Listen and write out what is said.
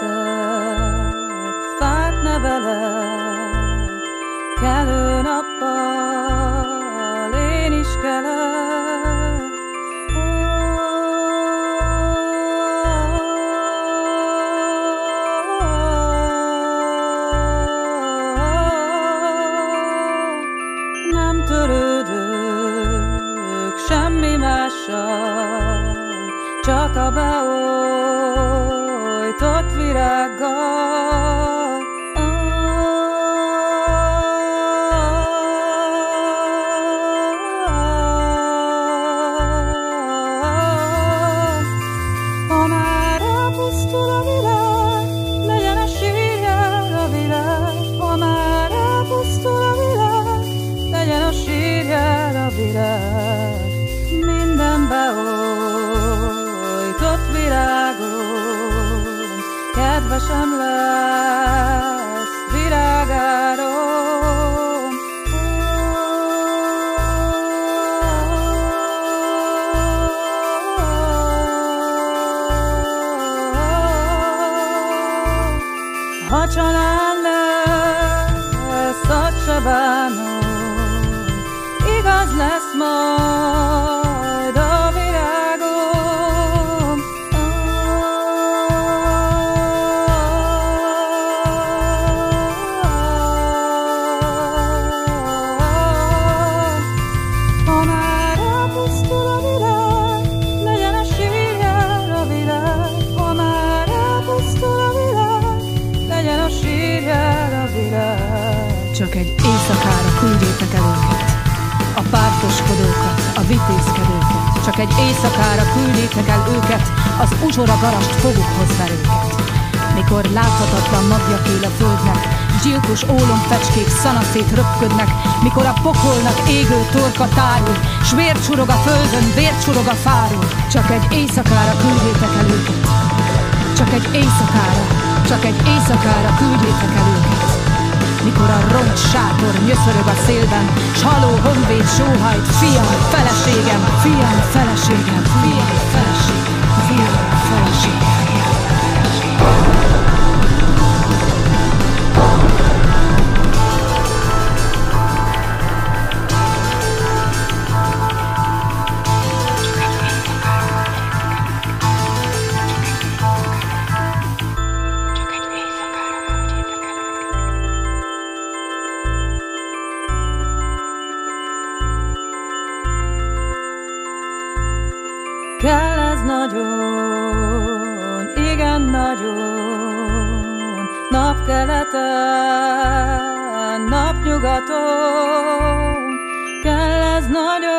veszek, fát nevelek, kelő nappal én is kelek. Ó, nem törődök semmi mással, csak a beolvasás. did I go? Ha család lesz, azt se bánom, Csak egy éjszakára küldjétek el őket, a pártoskodókat, a vitézkedőket. Csak egy éjszakára küldjétek el őket, az uzsora garast fogukhoz verőket. Mikor láthatatlan magja él a földnek, gyilkos ólomfecskék szanaszét röpködnek, mikor a pokolnak égő torka tárul, s vér csurog a földön, vér csurog a fáról. Csak egy éjszakára küldjétek el őket, csak egy éjszakára, csak egy éjszakára küldjétek el őket. Mikor a roncs sátor nyöszörög a szélben, s haló honvéd sóhajt, fiam, feleségem, fiam, feleségem, fiam, feleségem, fiam, feleségem. Kell ez nagyon, igen nagyon, napkeleten, napnyugaton. Kell ez nagyon,